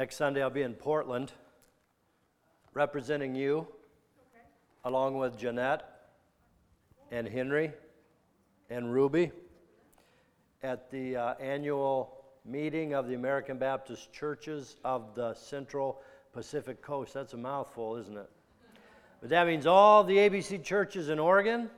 Next Sunday, I'll be in Portland representing you, along with Jeanette and Henry and Ruby at the uh, annual meeting of the American Baptist Churches of the Central Pacific Coast. That's a mouthful, isn't it? But that means all the ABC churches in Oregon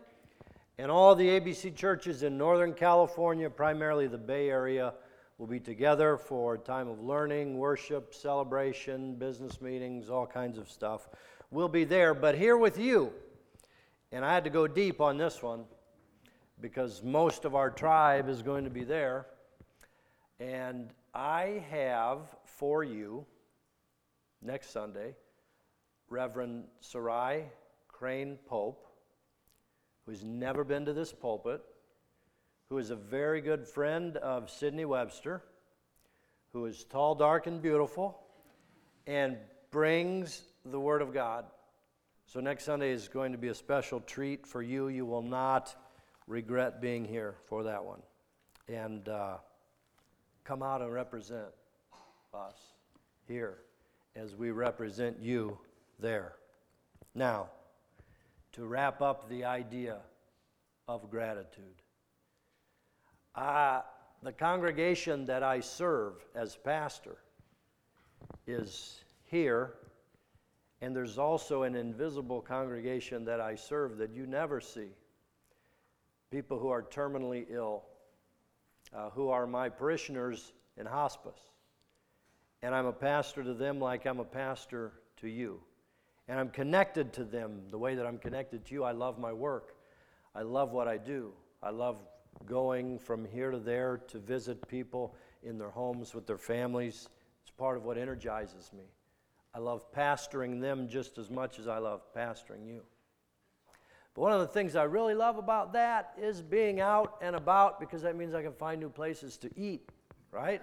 and all the ABC churches in Northern California, primarily the Bay Area, will be together for a time of learning, worship, celebration, business meetings, all kinds of stuff. We'll be there, but here with you. And I had to go deep on this one because most of our tribe is going to be there. And I have for you next Sunday Reverend Sarai Crane Pope, who's never been to this pulpit, who is a very good friend of Sidney Webster, who is tall, dark, and beautiful, and brings the Word of God. So next Sunday is going to be a special treat for you. You will not regret being here for that one. And uh, come out and represent us here as we represent you there. Now, to wrap up the idea of gratitude. Uh, the congregation that I serve as pastor is here, and there's also an invisible congregation that I serve that you never see. People who are terminally ill, uh, who are my parishioners in hospice. And I'm a pastor to them like I'm a pastor to you. And I'm connected to them the way that I'm connected to you. I love my work. I love what I do. I love going from here to there to visit people in their homes with their families. It's part of what energizes me. I love pastoring them just as much as I love pastoring you. But one of the things I really love about that is being out and about because that means I can find new places to eat, right?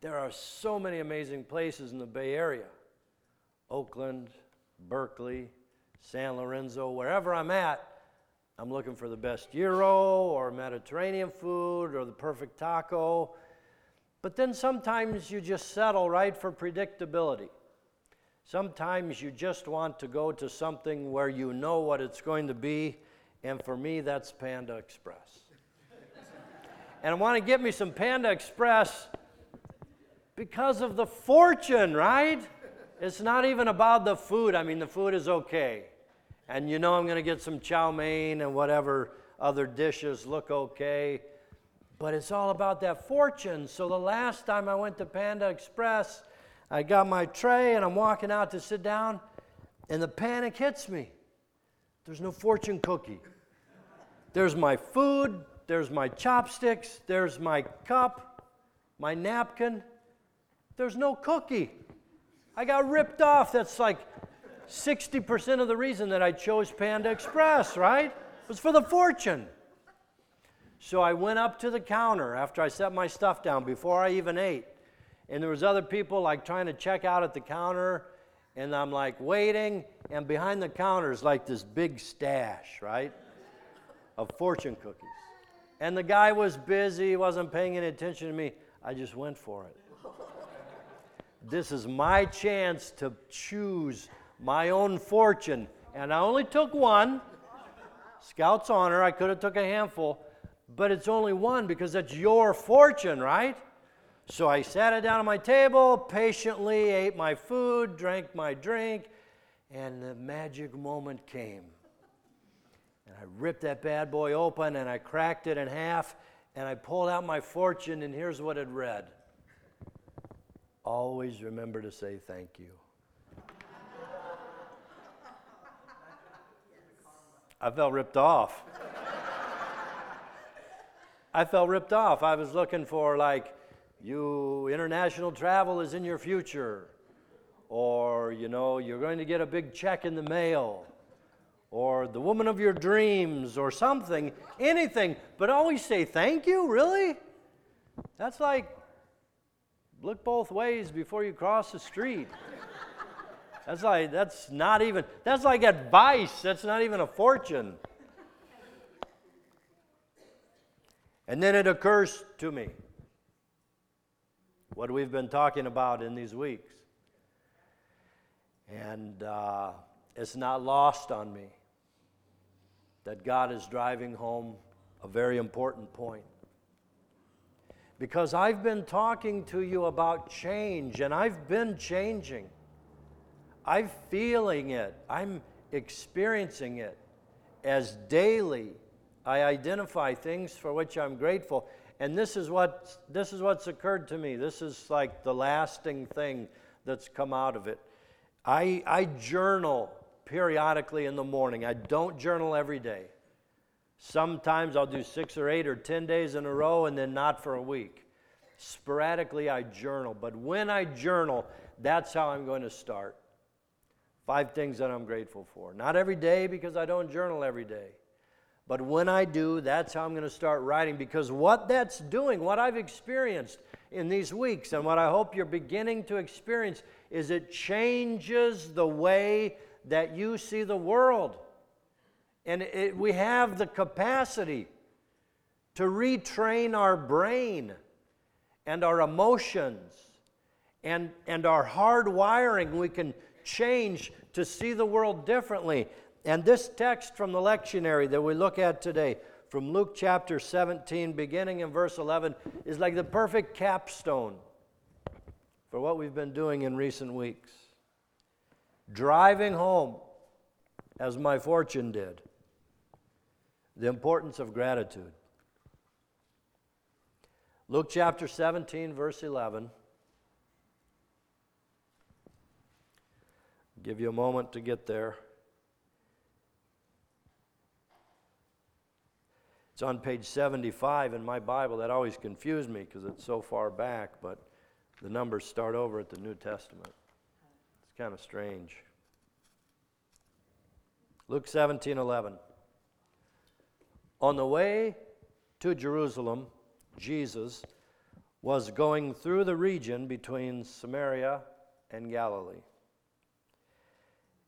there are so many amazing places in the Bay Area Oakland, Berkeley, San Lorenzo, wherever I'm at, I'm looking for the best gyro or Mediterranean food or the perfect taco. But then sometimes you just settle right for predictability. Sometimes you just want to go to something where you know what it's going to be, and for me, that's Panda Express. and I want to get me some Panda Express because of the fortune, right? It's not even about the food. I mean, the food is okay. And you know I'm going to get some chow mein and whatever other dishes look okay. But it's all about that fortune. So the last time I went to Panda Express, I got my tray and I'm walking out to sit down, and the panic hits me. There's no fortune cookie. There's my food, there's my chopsticks, there's my cup, my napkin. There's no cookie. I got ripped off. That's like 60% of the reason that I chose Panda Express, right? It was for the fortune. So I went up to the counter after I set my stuff down before I even ate. And there was other people like trying to check out at the counter. And i'm like waiting. And behind the counter is like this big stash right of fortune cookies. And the guy was busy. Wasn't paying any attention to me. I just went for it. This is my chance to choose my own fortune. And i only took one. Scout's honor i could have took a handful. But it's only one because it's your fortune right? So I sat it down on my table, patiently ate my food, drank my drink, and the magic moment came. And I ripped that bad boy open and I cracked it in half and I pulled out my fortune, and here's what it read. Always remember to say thank you. I felt ripped off. I felt ripped off. I was looking for, like, you international travel is in your future. Or you know you're going to get a big check in the mail. Or the woman of your dreams or something anything. But always say thank you really? That's like look both ways before you cross the street that's like that's not even that's like advice that's not even a fortune and then it occurs to me what we've been talking about in these weeks. And uh, it's not lost on me that God is driving home a very important point. Because I've been talking to you about change, and I've been changing. I'm feeling it, I'm experiencing it as daily I identify things for which I'm grateful. And this is, what, this is what's occurred to me. This is like the lasting thing that's come out of it. I, I journal periodically in the morning. I don't journal every day. Sometimes I'll do six or eight or ten days in a row and then not for a week. Sporadically, I journal. But when I journal, that's how I'm going to start. Five things that I'm grateful for. Not every day because I don't journal every day. But when I do, that's how I'm going to start writing because what that's doing, what I've experienced in these weeks, and what I hope you're beginning to experience, is it changes the way that you see the world. And it, we have the capacity to retrain our brain and our emotions and, and our hard wiring. We can change to see the world differently. And this text from the lectionary that we look at today, from Luke chapter 17, beginning in verse 11, is like the perfect capstone for what we've been doing in recent weeks. Driving home, as my fortune did, the importance of gratitude. Luke chapter 17, verse 11. Give you a moment to get there. It's on page 75 in my Bible. That always confused me because it's so far back, but the numbers start over at the New Testament. It's kind of strange. Luke 17 11. On the way to Jerusalem, Jesus was going through the region between Samaria and Galilee.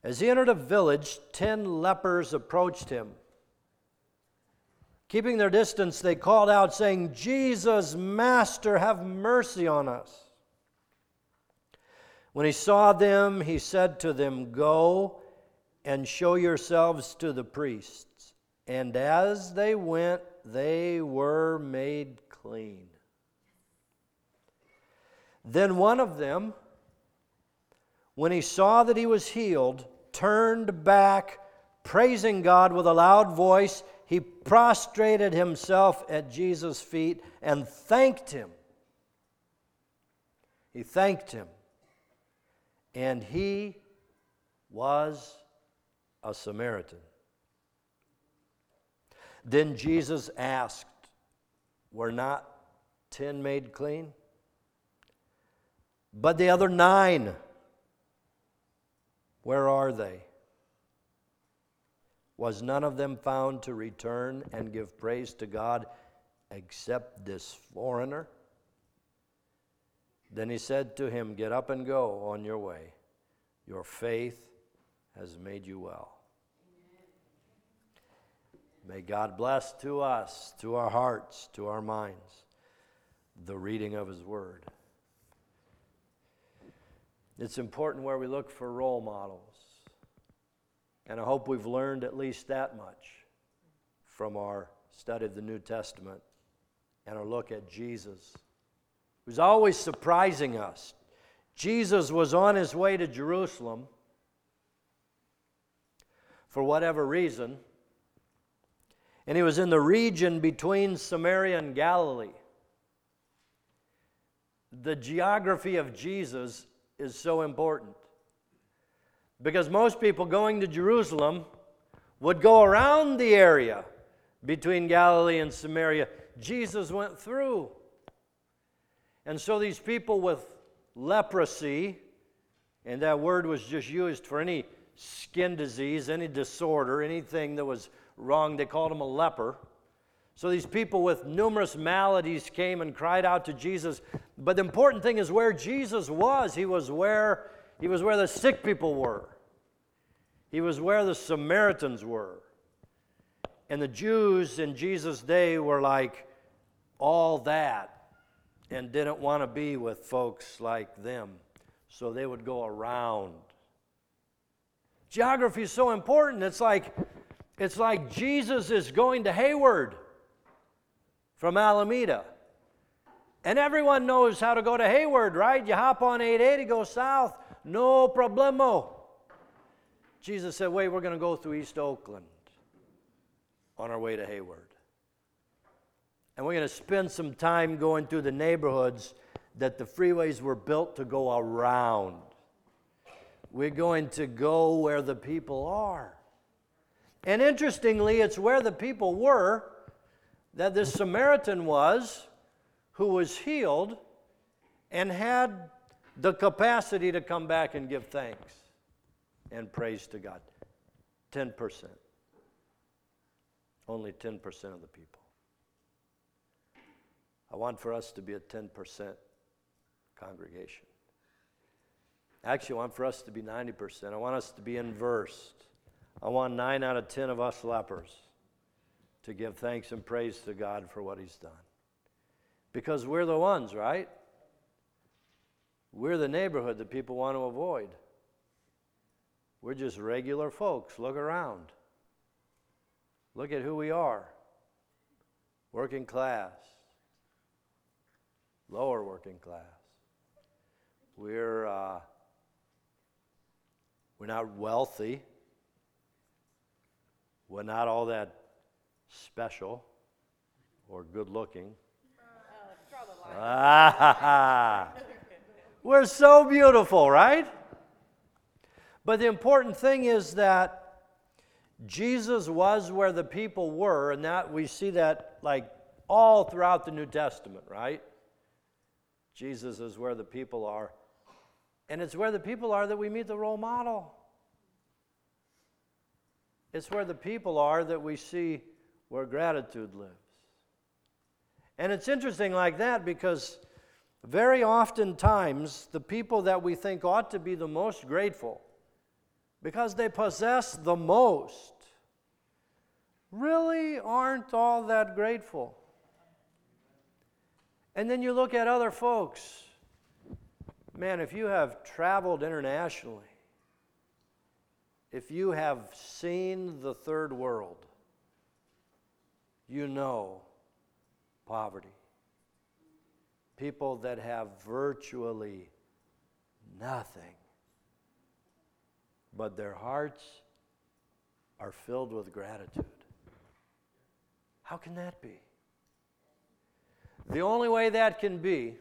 As he entered a village, ten lepers approached him. Keeping their distance, they called out, saying, Jesus, Master, have mercy on us. When he saw them, he said to them, Go and show yourselves to the priests. And as they went, they were made clean. Then one of them, when he saw that he was healed, turned back, praising God with a loud voice. He prostrated himself at Jesus' feet and thanked him. He thanked him. And he was a Samaritan. Then Jesus asked, Were not ten made clean? But the other nine, where are they? Was none of them found to return and give praise to God except this foreigner? Then he said to him, Get up and go on your way. Your faith has made you well. May God bless to us, to our hearts, to our minds, the reading of His Word. It's important where we look for role models. And I hope we've learned at least that much from our study of the New Testament and our look at Jesus, who's always surprising us. Jesus was on his way to Jerusalem for whatever reason, and he was in the region between Samaria and Galilee. The geography of Jesus is so important. Because most people going to Jerusalem would go around the area between Galilee and Samaria. Jesus went through. And so these people with leprosy, and that word was just used for any skin disease, any disorder, anything that was wrong, they called him a leper. So these people with numerous maladies came and cried out to Jesus. But the important thing is where Jesus was. He was where he was where the sick people were. He was where the Samaritans were. And the Jews in Jesus' day were like all that and didn't want to be with folks like them, so they would go around. Geography is so important. It's like, it's like Jesus is going to Hayward from Alameda. And everyone knows how to go to Hayward, right? You hop on 880, go south, no problemo. Jesus said, Wait, we're going to go through East Oakland on our way to Hayward. And we're going to spend some time going through the neighborhoods that the freeways were built to go around. We're going to go where the people are. And interestingly, it's where the people were that this Samaritan was who was healed and had the capacity to come back and give thanks and praise to God. 10%. Only 10% of the people. I want for us to be a 10% congregation. Actually, I want for us to be 90%. I want us to be inversed. I want 9 out of 10 of us lepers to give thanks and praise to God for what He's done. Because we're the ones, right? We're the neighborhood that people want to avoid. We're just regular folks. Look around. Look at who we are working class, lower working class. We're, uh, we're not wealthy. We're not all that special or good looking. Ah, we're so beautiful, right? But the important thing is that Jesus was where the people were, and that we see that like all throughout the New Testament, right? Jesus is where the people are. And it's where the people are that we meet the role model. It's where the people are that we see where gratitude lives. And it's interesting like that because very oftentimes the people that we think ought to be the most grateful because they possess the most really aren't all that grateful. And then you look at other folks. Man, if you have traveled internationally, if you have seen the third world, you know poverty. People that have virtually nothing, but their hearts are filled with gratitude. How can that be? The only way that can be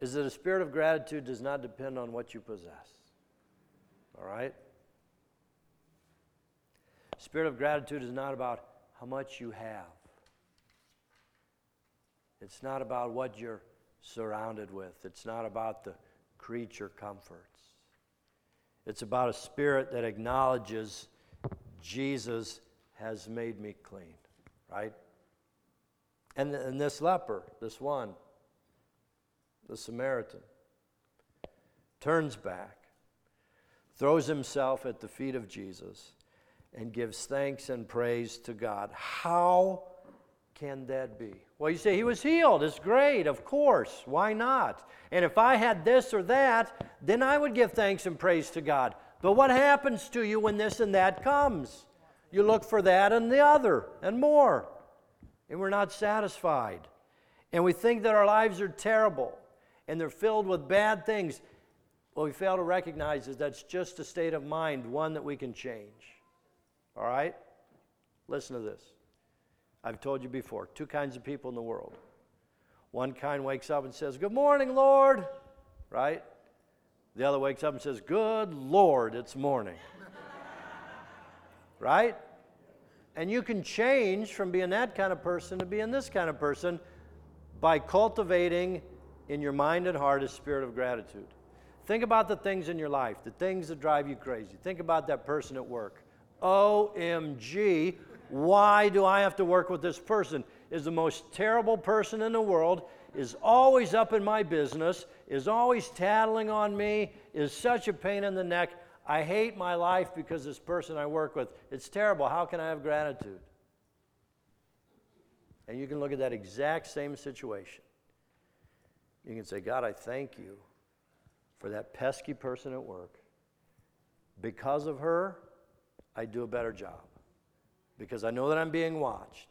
is that a spirit of gratitude does not depend on what you possess. All right? Spirit of gratitude is not about how much you have. It's not about what you're surrounded with. It's not about the creature comforts. It's about a spirit that acknowledges Jesus has made me clean, right? And, and this leper, this one, the Samaritan, turns back, throws himself at the feet of Jesus, and gives thanks and praise to God. How can that be? Well, you say he was healed. It's great, of course. Why not? And if I had this or that, then I would give thanks and praise to God. But what happens to you when this and that comes? You look for that and the other and more. And we're not satisfied. And we think that our lives are terrible and they're filled with bad things. What we fail to recognize is that's just a state of mind, one that we can change. All right? Listen to this. I've told you before two kinds of people in the world. One kind wakes up and says, Good morning, Lord, right? The other wakes up and says, Good Lord, it's morning. right? And you can change from being that kind of person to being this kind of person by cultivating in your mind and heart a spirit of gratitude. Think about the things in your life, the things that drive you crazy. Think about that person at work. OMG, why do I have to work with this person? Is the most terrible person in the world, is always up in my business, is always tattling on me, is such a pain in the neck. I hate my life because this person I work with, it's terrible. How can I have gratitude? And you can look at that exact same situation. You can say, God, I thank you for that pesky person at work. Because of her, I do a better job. Because I know that I'm being watched.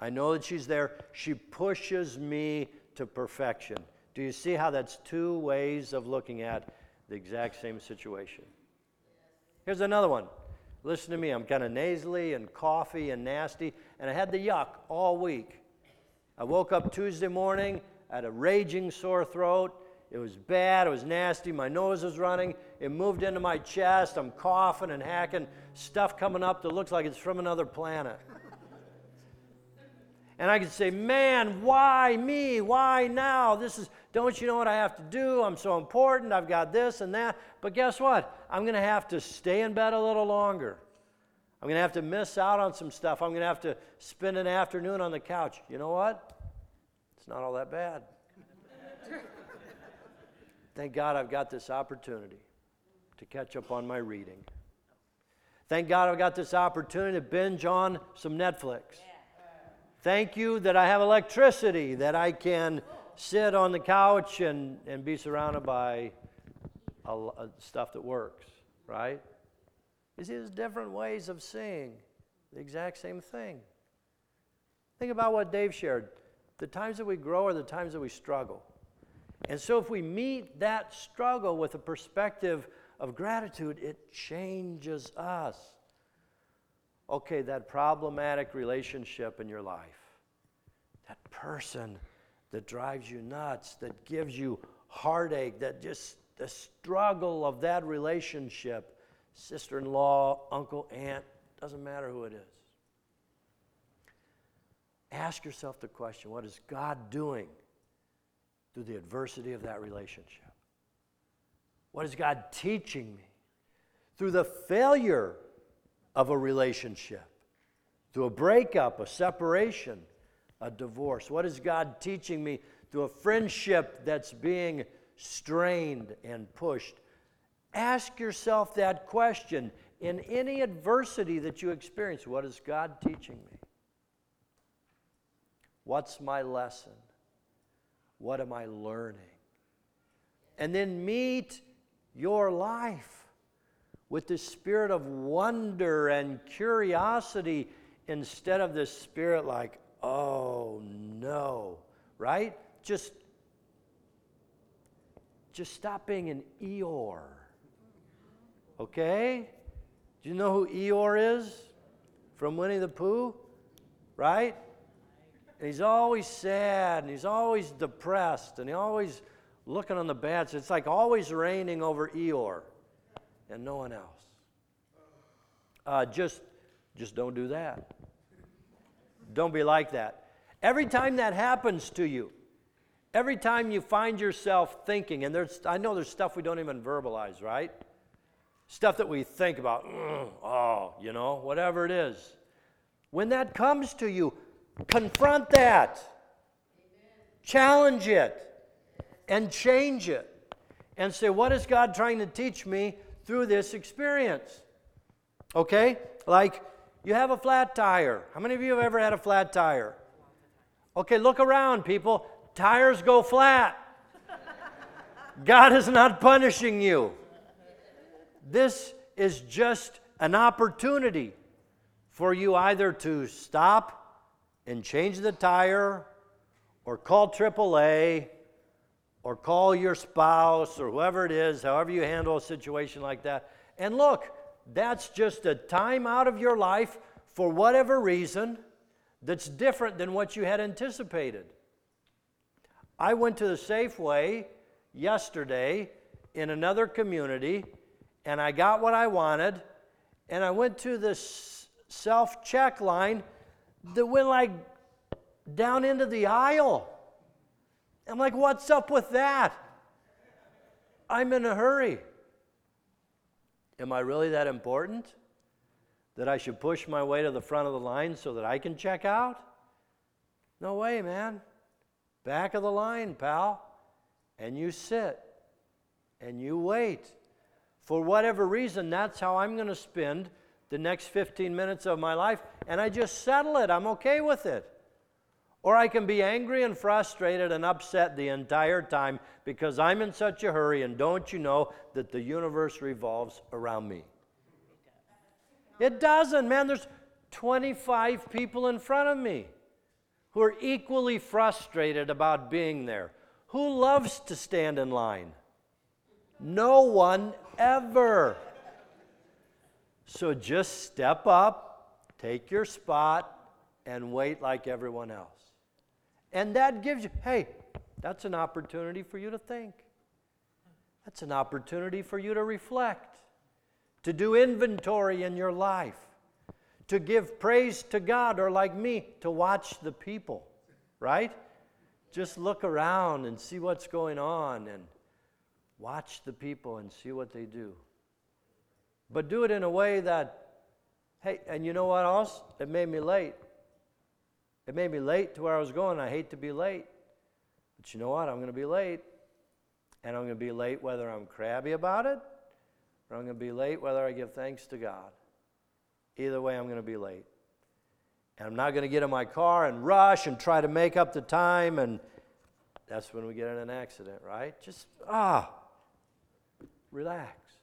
I know that she's there. She pushes me to perfection. Do you see how that's two ways of looking at the exact same situation? Here's another one. Listen to me, I'm kind of nasally and coughy and nasty, and I had the yuck all week. I woke up Tuesday morning, I had a raging sore throat. It was bad, it was nasty, my nose was running, it moved into my chest, I'm coughing and hacking, stuff coming up that looks like it's from another planet. and I could say, Man, why me? Why now? This is, don't you know what I have to do? I'm so important, I've got this and that. But guess what? I'm going to have to stay in bed a little longer. I'm going to have to miss out on some stuff. I'm going to have to spend an afternoon on the couch. You know what? It's not all that bad. Thank God I've got this opportunity to catch up on my reading. Thank God I've got this opportunity to binge on some Netflix. Thank you that I have electricity, that I can sit on the couch and, and be surrounded by a, a uh, stuff that works, right? You see, there's different ways of seeing the exact same thing. Think about what Dave shared. The times that we grow are the times that we struggle. And so, if we meet that struggle with a perspective of gratitude, it changes us. Okay, that problematic relationship in your life, that person that drives you nuts, that gives you heartache, that just the struggle of that relationship sister in law, uncle, aunt, doesn't matter who it is. Ask yourself the question what is God doing through the adversity of that relationship? What is God teaching me through the failure of a relationship, through a breakup, a separation, a divorce? What is God teaching me through a friendship that's being strained and pushed? Ask yourself that question in any adversity that you experience what is God teaching me? What's my lesson? What am I learning? And then meet your life with the spirit of wonder and curiosity instead of this spirit like, oh no, right? Just, just stop being an Eeyore. Okay? Do you know who Eeyore is from Winnie the Pooh? Right? And he's always sad and he's always depressed and he always looking on the bad. It's like always raining over Eeyore and no one else. Uh, just, just don't do that. Don't be like that. Every time that happens to you, every time you find yourself thinking, and there's, I know there's stuff we don't even verbalize, right? stuff that we think about, oh, you know, whatever it is. When that comes to you, confront that, Amen. challenge it, and change it. And say, what is God trying to teach me through this experience? Okay? Like, you have a flat tire. How many of you have ever had a flat tire? Okay, look around, people. Tires go flat. God is not punishing you. This is just an opportunity for you either to stop and change the tire or call AAA or call your spouse or whoever it is, however you handle a situation like that. And look, that's just a time out of your life for whatever reason that's different than what you had anticipated. I went to the Safeway yesterday in another community and I got what I wanted, and I went to this self check line that went like down into the aisle. I'm like, what's up with that? I'm in a hurry. Am I really that important that I should push my way to the front of the line so that I can check out? No way, man. Back of the line, pal. And you sit and you wait for whatever reason, that's how I'm going to spend the next 15 minutes of my life, and I just settle it. I'm okay with it. Or I can be angry and frustrated and upset the entire time because I'm in such a hurry, and don't you know that the universe revolves around me? It doesn't, man. There's 25 people in front of me who are equally frustrated about being there. Who loves to stand in line? No one ever. So just step up, take your spot, and wait like everyone else. And that gives you, hey, that's an opportunity for you to think. That's an opportunity for you to reflect, to do inventory in your life, to give praise to God, or like me, to watch the people, right? Just look around and see what's going on and watch the people and see what they do. But do it in a way that, hey, and you know what else? It made me late. It made me late to where I was going. I hate to be late. But you know what? I'm going to be late. And I'm going to be late whether I'm crabby about it or I'm going to be late whether I give thanks to God. Either way, I'm going to be late. And I'm not going to get in my car and rush and try to make up the time. And that's when we get in an accident, right? Just, ah, relax.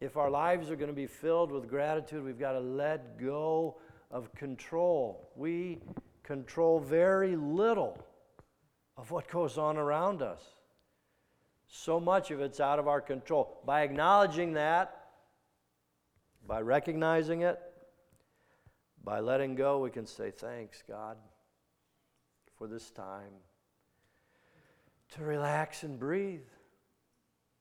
If our lives are going to be filled with gratitude, we've got to let go of control. We control very little of what goes on around us. So much of it's out of our control. By acknowledging that, by recognizing it, by letting go, we can say, Thanks, God, for this time to relax and breathe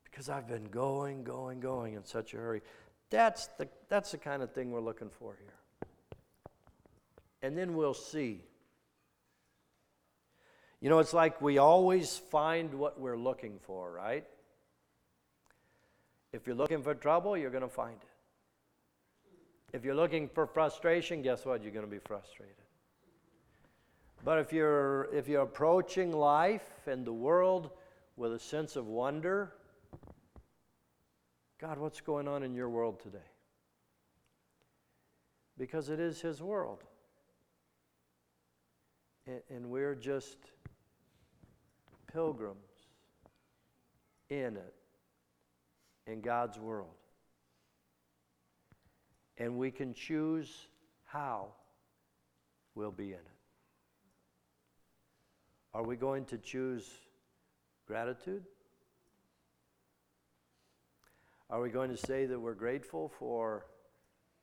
because I've been going, going, going in such a hurry. That's the, that's the kind of thing we're looking for here and then we'll see. You know, it's like we always find what we're looking for, right? If you're looking for trouble, you're going to find it. If you're looking for frustration, guess what? You're going to be frustrated. But if you're, if you're approaching life and the world with a sense of wonder, God, what's going on in your world today? Because it is His world and we're just pilgrims in it, in God's world. And we can choose how we'll be in it. Are we going to choose gratitude? Are we going to say that we're grateful for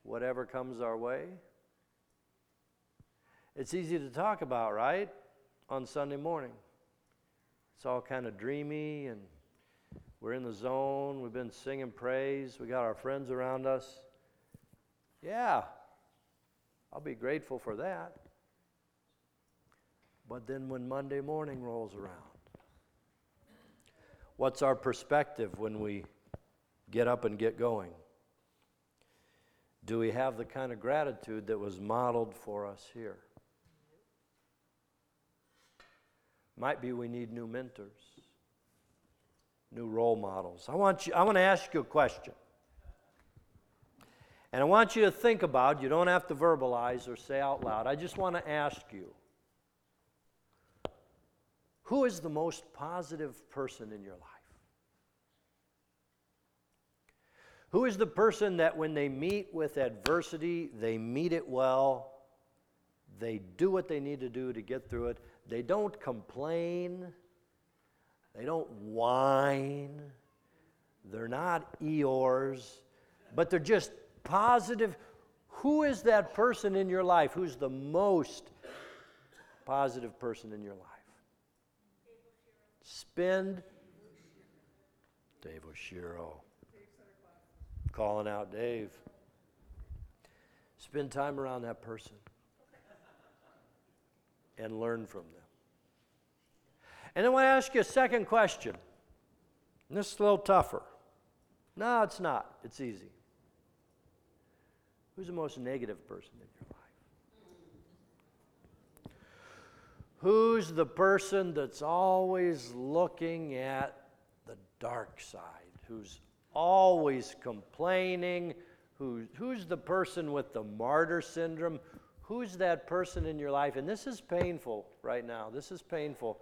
whatever comes our way? It's easy to talk about, right? On Sunday morning. It's all kind of dreamy and we're in the zone. We've been singing praise. We got our friends around us. Yeah, I'll be grateful for that. But then when Monday morning rolls around, what's our perspective when we get up and get going? Do we have the kind of gratitude that was modeled for us here? Might be we need new mentors, new role models. I want, you, I want to ask you a question. And I want you to think about, you don't have to verbalize or say out loud. I just want to ask you who is the most positive person in your life? Who is the person that when they meet with adversity, they meet it well, they do what they need to do to get through it, they don't complain. They don't whine. They're not Eeyores, but they're just positive. Who is that person in your life? Who's the most positive person in your life? Spend. Dave Oshiro. Calling out Dave. Spend time around that person and learn from them. And I want to ask you a second question. And this is a little tougher. No, it's not. It's easy. Who's the most negative person in your life? Who's the person that's always looking at the dark side? Who's always complaining? Who, who's the person with the martyr syndrome? Who's that person in your life? And this is painful right now. This is painful.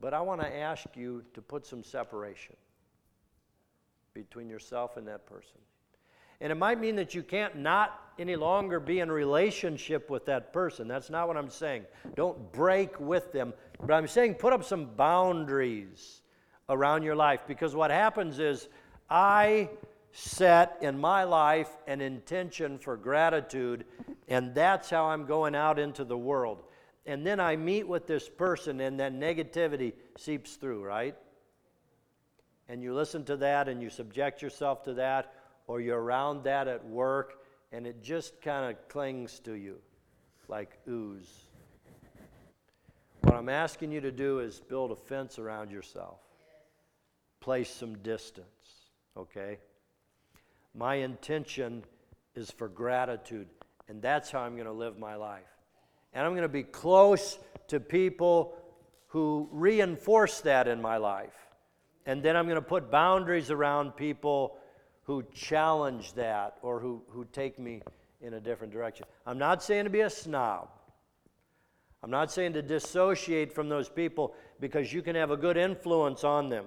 But I want to ask you to put some separation between yourself and that person. And it might mean that you can't not any longer be in relationship with that person. That's not what I'm saying. Don't break with them. But I'm saying put up some boundaries around your life because what happens is I set in my life an intention for gratitude, and that's how I'm going out into the world. And then I meet with this person, and that negativity seeps through, right? And you listen to that and you subject yourself to that, or you're around that at work, and it just kind of clings to you like ooze. What I'm asking you to do is build a fence around yourself, place some distance, okay? My intention is for gratitude, and that's how I'm going to live my life. And I'm going to be close to people who reinforce that in my life. And then I'm going to put boundaries around people who challenge that or who, who take me in a different direction. I'm not saying to be a snob. I'm not saying to dissociate from those people because you can have a good influence on them.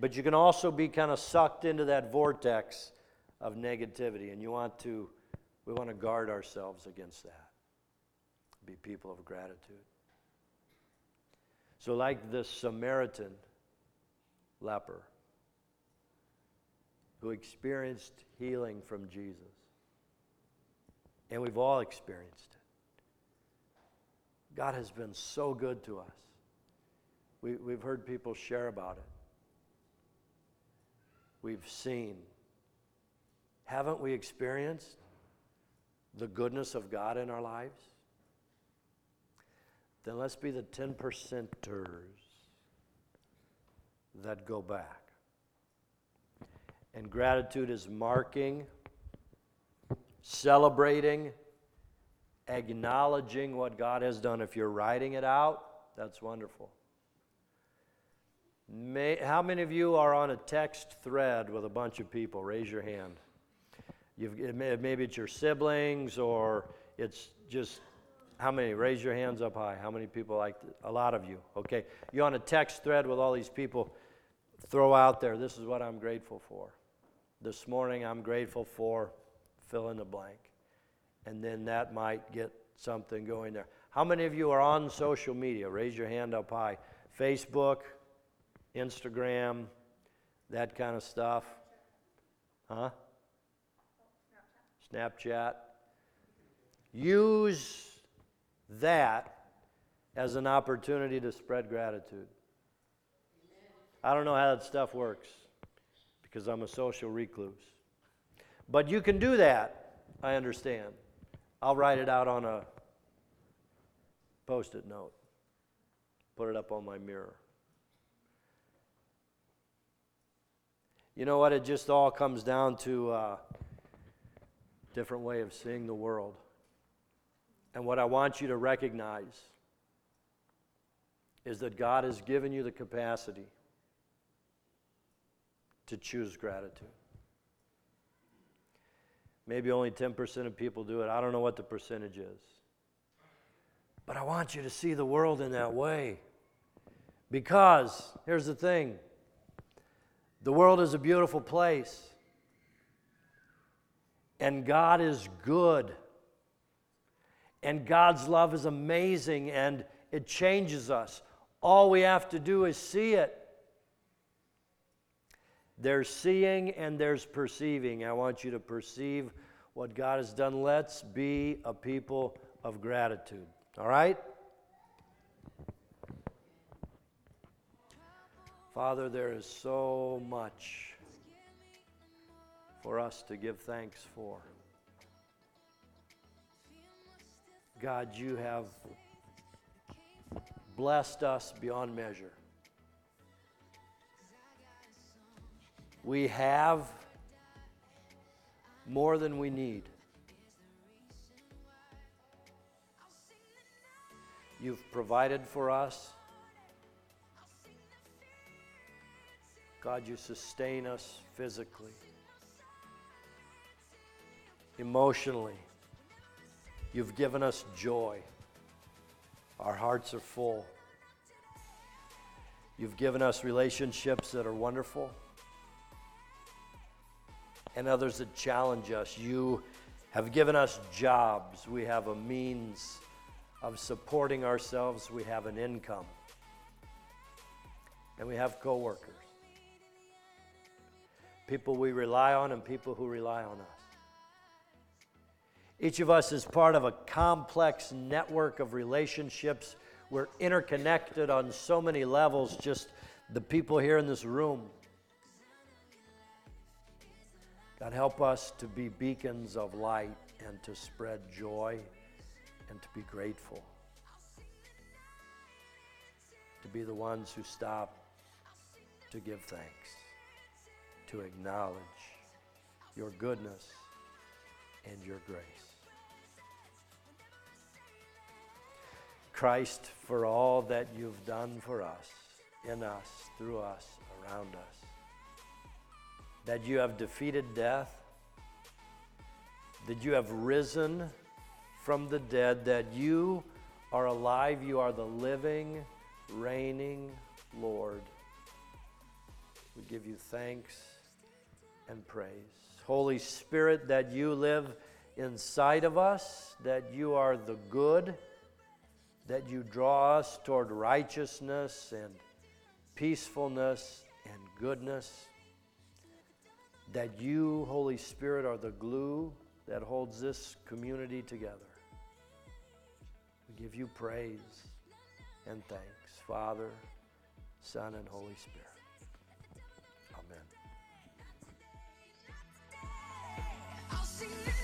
But you can also be kind of sucked into that vortex of negativity. And you want to, we want to guard ourselves against that. Be people of gratitude. So, like the Samaritan leper, who experienced healing from Jesus. And we've all experienced it. God has been so good to us. We, we've heard people share about it. We've seen. Haven't we experienced the goodness of God in our lives? Then let's be the 10 percenters that go back. And gratitude is marking, celebrating, acknowledging what God has done. If you're writing it out, that's wonderful. May, how many of you are on a text thread with a bunch of people? Raise your hand. You've, maybe it's your siblings or it's just how many? Raise your hands up high. How many people like a lot of you? Okay. You're on a text thread with all these people. Throw out there, this is what I'm grateful for. This morning, I'm grateful for fill in the blank. And then that might get something going there. How many of you are on social media? Raise your hand up high. Facebook, Instagram, that kind of stuff. Huh? Snapchat. Use that as an opportunity to spread gratitude. I don't know how that stuff works because I'm a social recluse. But you can do that, I understand. I'll write it out on a post it note, put it up on my mirror. You know what? It just all comes down to a different way of seeing the world. And what I want you to recognize is that God has given you the capacity to choose gratitude. Maybe only 10% of people do it. I don't know what the percentage is. But I want you to see the world in that way. Because, here's the thing the world is a beautiful place, and God is good, and God's love is amazing, and it changes us. All we have to do is see it. There's seeing and there's perceiving. I want you to perceive what God has done. Let's be a people of gratitude. All right? Father, there is so much for us to give thanks for. God, you have blessed us beyond measure. We have more than we need. You've provided for us. God, you sustain us physically, emotionally, You've given us joy. Our hearts are full. You've given us relationships that are wonderful and others that challenge us. You have given us jobs. We have a means of supporting ourselves, we have an income, and we have coworkers. People we rely on and people who rely on us. Each of us is part of a complex network of relationships. We're interconnected on so many levels, just the people here in this room. God, help us to be beacons of light and to spread joy and to be grateful. To be the ones who stop to give thanks, to acknowledge your goodness and your grace. Christ, for all that you've done for us, in us, through us, around us, that you have defeated death, that you have risen from the dead, that you are alive, you are the living, reigning Lord. We give you thanks and praise. Holy Spirit, that you live inside of us, that you are the good, that you draw us toward righteousness and peacefulness and goodness, that you, Holy Spirit, are the glue that holds this community together. We give you praise and thanks, Father, Son, and Holy Spirit. she knew